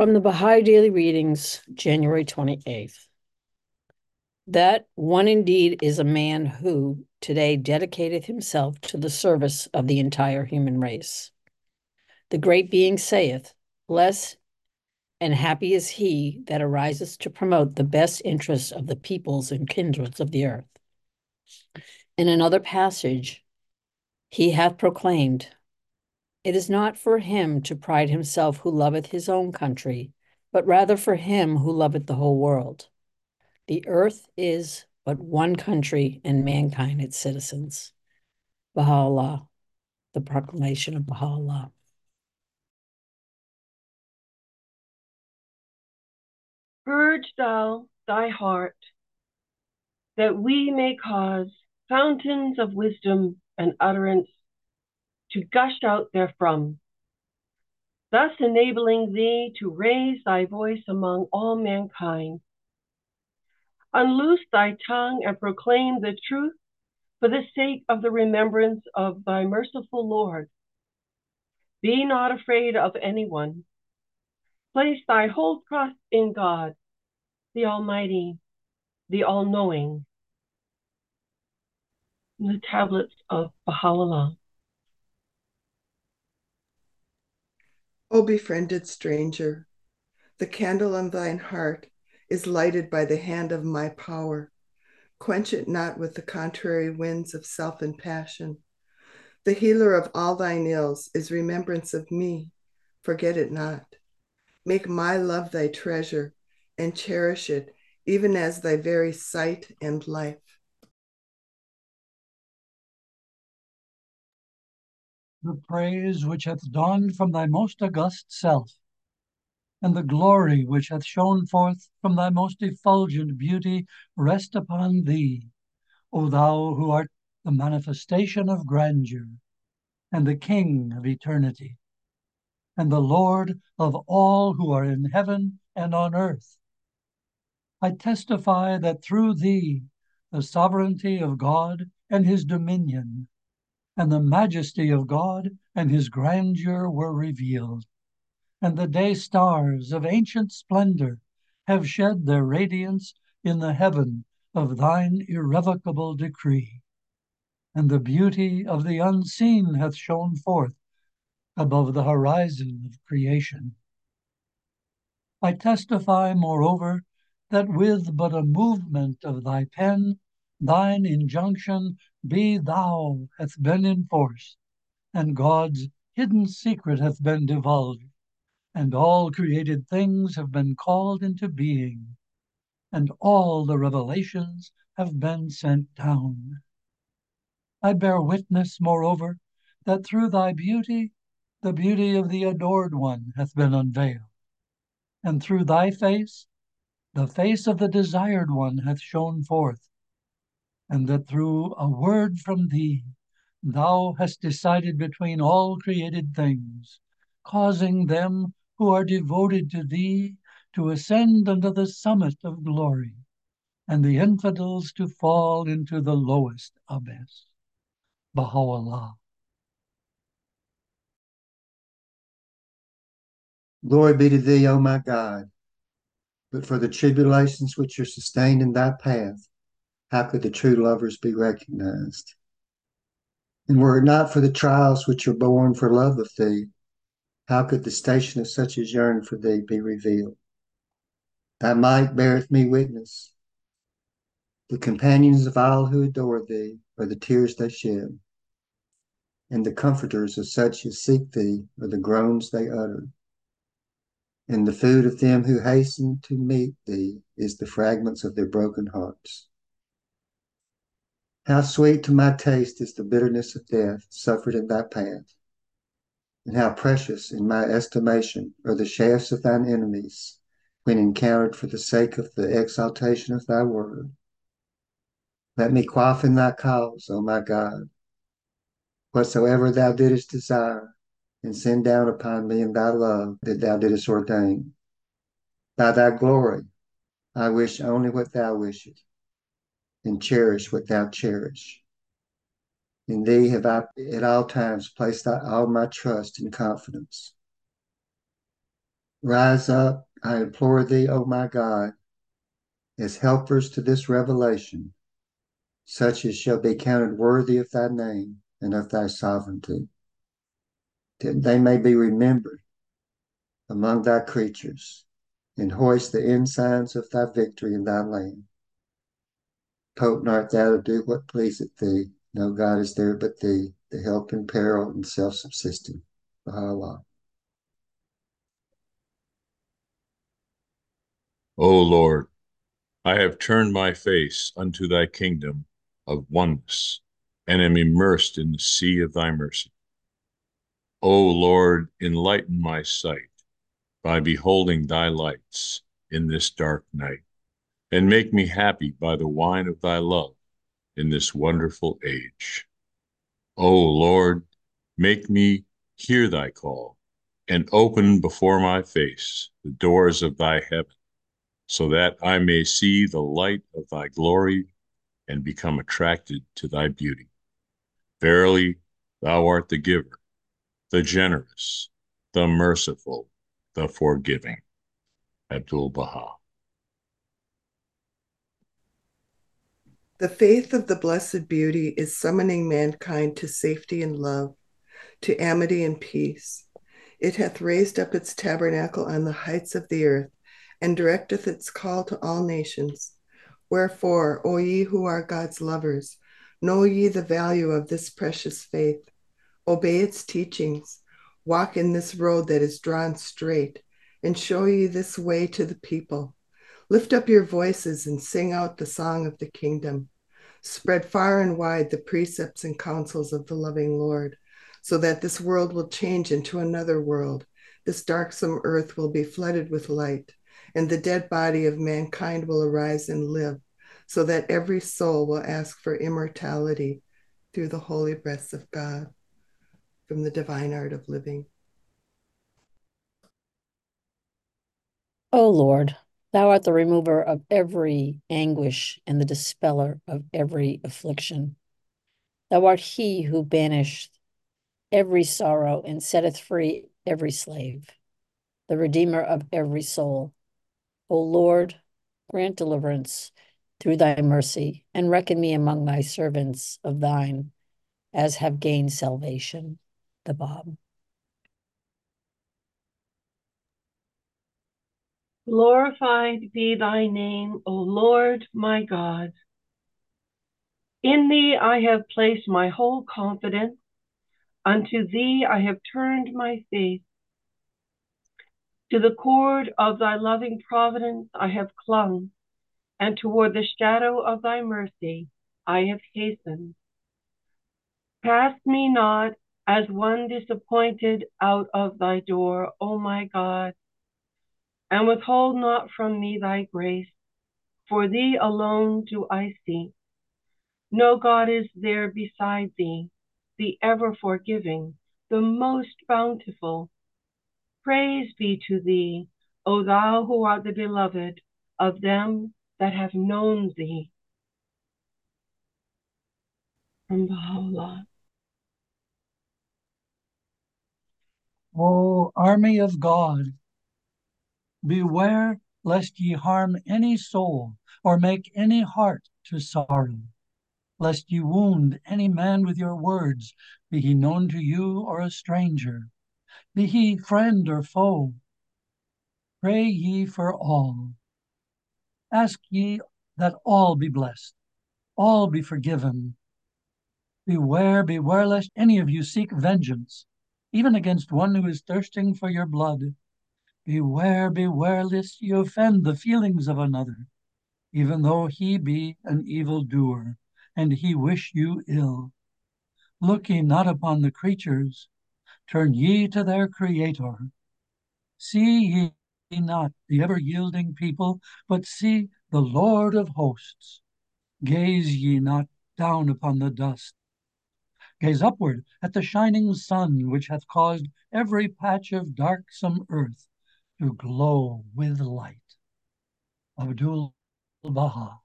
From the Baha'i Daily Readings, January 28th. That one indeed is a man who today dedicated himself to the service of the entire human race. The great being saith, Blessed and happy is he that arises to promote the best interests of the peoples and kindreds of the earth. In another passage, he hath proclaimed, It is not for him to pride himself who loveth his own country, but rather for him who loveth the whole world. The earth is but one country and mankind its citizens. Baha'u'llah, the proclamation of Baha'u'llah. Purge thou thy heart, that we may cause fountains of wisdom and utterance to gush out therefrom, thus enabling thee to raise thy voice among all mankind. Unloose thy tongue and proclaim the truth for the sake of the remembrance of thy merciful Lord. Be not afraid of anyone. Place thy whole trust in God, the Almighty, the All Knowing. The tablets of Baha'u'llah. O befriended stranger, the candle on thine heart is lighted by the hand of my power. Quench it not with the contrary winds of self and passion. The healer of all thine ills is remembrance of me. Forget it not. Make my love thy treasure and cherish it, even as thy very sight and life. The praise which hath dawned from thy most august self, and the glory which hath shone forth from thy most effulgent beauty rest upon thee, O thou who art the manifestation of grandeur, and the King of eternity, and the Lord of all who are in heaven and on earth. I testify that through thee the sovereignty of God and his dominion, and the majesty of God and his grandeur were revealed and the day stars of ancient splendor have shed their radiance in the heaven of thine irrevocable decree. And the beauty of the unseen hath shone forth above the horizon of creation. I testify, moreover, that with but a movement of thy pen, thine injunction, Be thou, hath been enforced, and God's hidden secret hath been divulged and all created things have been called into being, and all the revelations have been sent down. I bear witness, moreover, that through thy beauty the beauty of the adored one hath been unveiled, and through thy face the face of the desired one hath shone forth, and that through a word from thee thou hast decided between all created things, causing them who are devoted to thee to ascend unto the summit of glory, and the infidels to fall into the lowest abyss. Baha'u'llah. Glory be to thee, O my God. But for the tribulations which are sustained in thy path, how could the true lovers be recognized? And were it not for the trials which are borne for love of thee, how could the station of such as yearn for thee be revealed? Thy might beareth me witness. The companions of all who adore thee are the tears they shed, and the comforters of such as seek thee are the groans they utter. And the food of them who hasten to meet thee is the fragments of their broken hearts. How sweet to my taste is the bitterness of death suffered in thy path and how precious in my estimation are the shafts of thine enemies when encountered for the sake of the exaltation of thy word. Let me quaff in thy cause, O my God, whatsoever thou didst desire, and send down upon me in thy love that thou didst ordain. By thy glory, I wish only what thou wishest, and cherish what thou cherish. In thee have I at all times placed all my trust and confidence. Rise up, I implore thee, O my God, as helpers to this revelation, such as shall be counted worthy of thy name and of thy sovereignty, that they may be remembered among thy creatures, and hoist the ensigns of thy victory in thy land. Potent art thou to do what pleaseth thee. No God is there but thee, the help in peril and self-subsisting. Baha'u'llah. O Lord, I have turned my face unto thy kingdom of oneness and am immersed in the sea of thy mercy. O Lord, enlighten my sight by beholding thy lights in this dark night, and make me happy by the wine of thy love in this wonderful age. O Lord, make me hear thy call and open before my face the doors of thy heaven, so that I may see the light of thy glory and become attracted to thy beauty. Verily, thou art the giver, the generous, the merciful, the forgiving. Abdul Baha. The faith of the Blessed Beauty is summoning mankind to safety and love, to amity and peace. It hath raised up its tabernacle on the heights of the earth, and directeth its call to all nations. Wherefore, O ye who are God's lovers, know ye the value of this precious faith. Obey its teachings, walk in this road that is drawn straight, and show ye this way to the people. Lift up your voices and sing out the song of the kingdom. Spread far and wide the precepts and counsels of the loving Lord, so that this world will change into another world. This darksome earth will be flooded with light, and the dead body of mankind will arise and live, so that every soul will ask for immortality through the holy breaths of God from the divine art of living. O Lord, thou art the remover of every anguish and the dispeller of every affliction. Thou art he who banished every sorrow and setteth free every slave, the redeemer of every soul. O Lord, grant deliverance through thy mercy, and reckon me among thy servants of thine, as have gained salvation. The Bab. Glorified be thy name, O Lord my God. In thee I have placed my whole confidence. Unto thee I have turned my face. To the cord of thy loving providence I have clung, and toward the shadow of thy mercy I have hastened. Cast me not as one disappointed out of thy door, O my God and withhold not from me thy grace, for thee alone do I seek. No God is there beside thee, the ever forgiving, the most bountiful. Praise be to thee, O thou who art the beloved of them that have known thee. From Baha'u'llah. O army of God, Beware lest ye harm any soul or make any heart to sorrow, lest ye wound any man with your words, be he known to you or a stranger, be he friend or foe. Pray ye for all. Ask ye that all be blessed, all be forgiven. Beware, beware lest any of you seek vengeance, even against one who is thirsting for your blood. Beware, beware, lest ye offend the feelings of another, even though he be an evil doer, and he wish you ill. Look ye not upon the creatures, turn ye to their Creator. See ye not the ever yielding people, but see the Lord of hosts. Gaze ye not down upon the dust. Gaze upward at the shining sun, which hath caused every patch of darksome earth to glow with light. Abdul Baha.